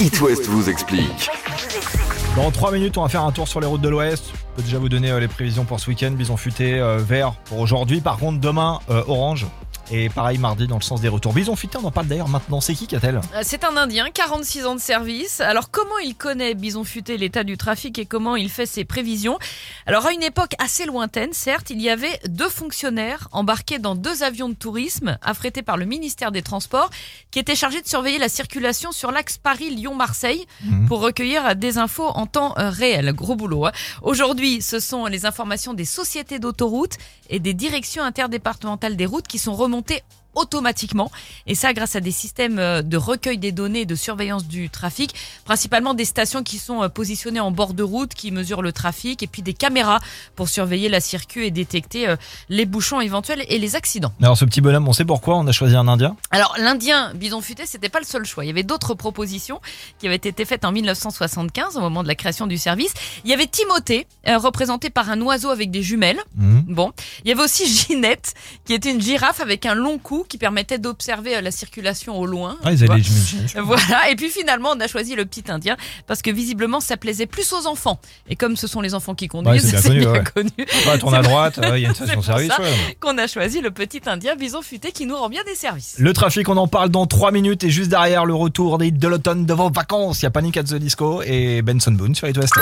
It West vous explique. Dans 3 minutes, on va faire un tour sur les routes de l'Ouest. Je peux déjà vous donner euh, les prévisions pour ce week-end. Bison futé, euh, vert pour aujourd'hui. Par contre, demain, euh, orange. Et pareil mardi dans le sens des retours. Bison futé, on en parle d'ailleurs maintenant. C'est qui qu'a-t-elle Euh, C'est un Indien, 46 ans de service. Alors comment il connaît Bison Futé l'état du trafic et comment il fait ses prévisions? Alors à une époque assez lointaine, certes, il y avait deux fonctionnaires embarqués dans deux avions de tourisme affrétés par le ministère des Transports qui étaient chargés de surveiller la circulation sur l'axe Paris-Lyon-Marseille Mhm. pour recueillir des infos en temps euh, réel. Gros boulot. hein. Aujourd'hui, ce sont les informations des sociétés d'autoroutes et des directions interdépartementales des routes qui sont remontées monter automatiquement et ça grâce à des systèmes euh, de recueil des données et de surveillance du trafic, principalement des stations qui sont euh, positionnées en bord de route qui mesurent le trafic et puis des caméras pour surveiller la circuit et détecter euh, les bouchons éventuels et les accidents. Alors ce petit bonhomme, on sait pourquoi on a choisi un Indien? Alors l'Indien bison futé, c'était pas le seul choix. Il y avait d'autres propositions qui avaient été faites en 1975 au moment de la création du service. Il y avait Timothée, représenté par un oiseau avec des jumelles. Mhm. Bon, il y avait aussi Ginette, qui était une girafe avec un long cou qui permettait d'observer euh, la circulation au loin. Ah, ils j'imagine. Voilà, et puis finalement on a choisi le petit indien parce que visiblement ça plaisait plus aux enfants. Et comme ce sont les enfants qui conduisent, c'est bien connu, ouais. tourne à droite, il y a une C'est station pour service. ça. ouais. qu'on a choisi le petit indien bison futé qui nous rend bien des services. Le trafic, on en parle dans 3 minutes et juste derrière le retour de l'automne de vos vacances. Il y a Panic at the Disco et Benson Boone sur It West.